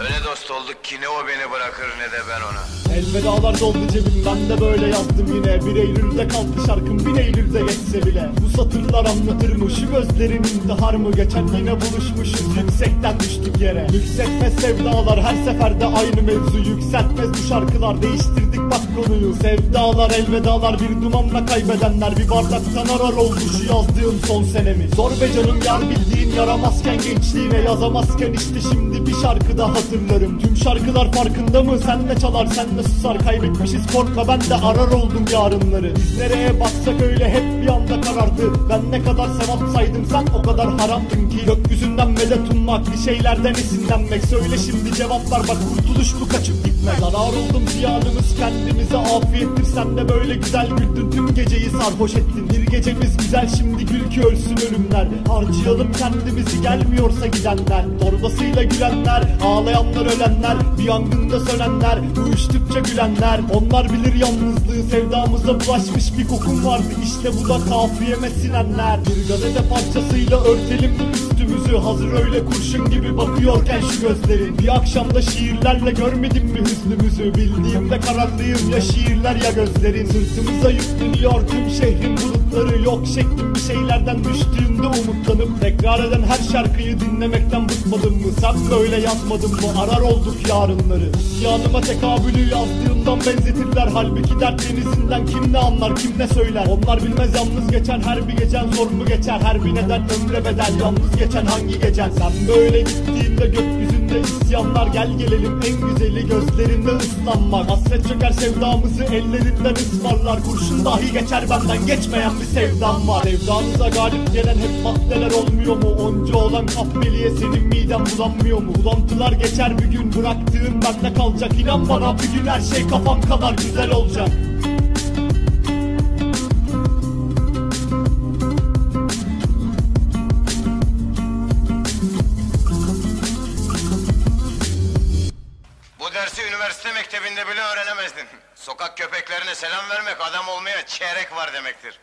Öyle dost olduk ki ne o beni bırakır ne de ben ona. Elvedalar doldu cebim ben de böyle yazdım yine. Bir Eylül'de kaldı şarkım bin Eylül'de geçse bile. Bu satırlar anlatır mı şu gözlerin intihar mı? Geçen yine buluşmuşuz yüksekten düştük yere. Yükseltmez sevdalar her seferde aynı mevzu. Yükseltmez bu şarkılar değiştirdik bak konuyu. Sevdalar elvedalar bir dumanla kaybedenler. Bir bardaktan arar oldu şu yazdığım son senemi. Zor be canım yar bildiğin yaramazken gençliğine Yazamazken işte şimdi bir şarkı daha hatırlarım Tüm şarkılar farkında mı? Sen de çalar sen de susar. Kaybetmişiz korkma. Ben de arar oldum yarınları. Biz nereye baksak öyle hep bir anda karardı. Ben ne kadar sevap saydım sen o kadar haramdın ki. Gökyüzünden medet ummak bir şeylerden esinlenmek. Söyle şimdi cevaplar bak kurtuluş bu kaçıp gitmek Zarar oldum ziyanımız kendimize afiyettir. Sen de böyle güzel güldün tüm geceyi sarhoş ettin. Bir gecemiz güzel şimdi gül ki ölsün ölümler. Harcayalım kendimizi gelmiyorsa gidenler. Torbasıyla gülenler ağlayanlar ölenler Bir yangında sönenler uyuştukça gülenler. Onlar bilir yalnızlığı sevdamıza bulaşmış bir kokun vardı. İşte bu da kafiyeme sinenler. Bir gazete parçasıyla örtelim üstümüzü. Hazır öyle kurşun gibi bakıyorken şu gözlerin Bir akşamda şiirlerle görmedim mi hüznümüzü? Bildiğimde kararlıyım ya şiirler ya gözlerin. Sırtımıza yükleniyor tüm şehrin bulutları. Yok şeklim bir şeylerden düştüğünde umutlanıp Tekrar eden her şarkıyı dinlemekten bıkmadın mı? Sen böyle yazmadın arar olduk yarınları. İsyanıma tekabülü yazdığımdan benzetirler. Halbuki dert denizinden kim ne anlar kim ne söyler? Onlar bilmez yalnız geçen her bir gecen zor mu geçer? Her bir neden ömre bedel yalnız geçen hangi gecen? Sen böyle gittiğinde gökyüzünde isyanlar Gel gelelim en güzeli gözlerinde ıslanmak. Hasret çöker sevdamızı ellerinden ısmarlar. Kurşun dahi geçer benden geçmeyen bir sevdam var. Sevdanıza galip gelen hep maddeler olmuyor mu? Onca olan kahveliye senin miden bulanmıyor mu? Bulantılar geçer bir gün bıraktığın bende kalacak. İnan bana bir gün her şey kafam kadar güzel olacak üniversite mektebinde bile öğrenemezdin. Sokak köpeklerine selam vermek adam olmaya çeyrek var demektir.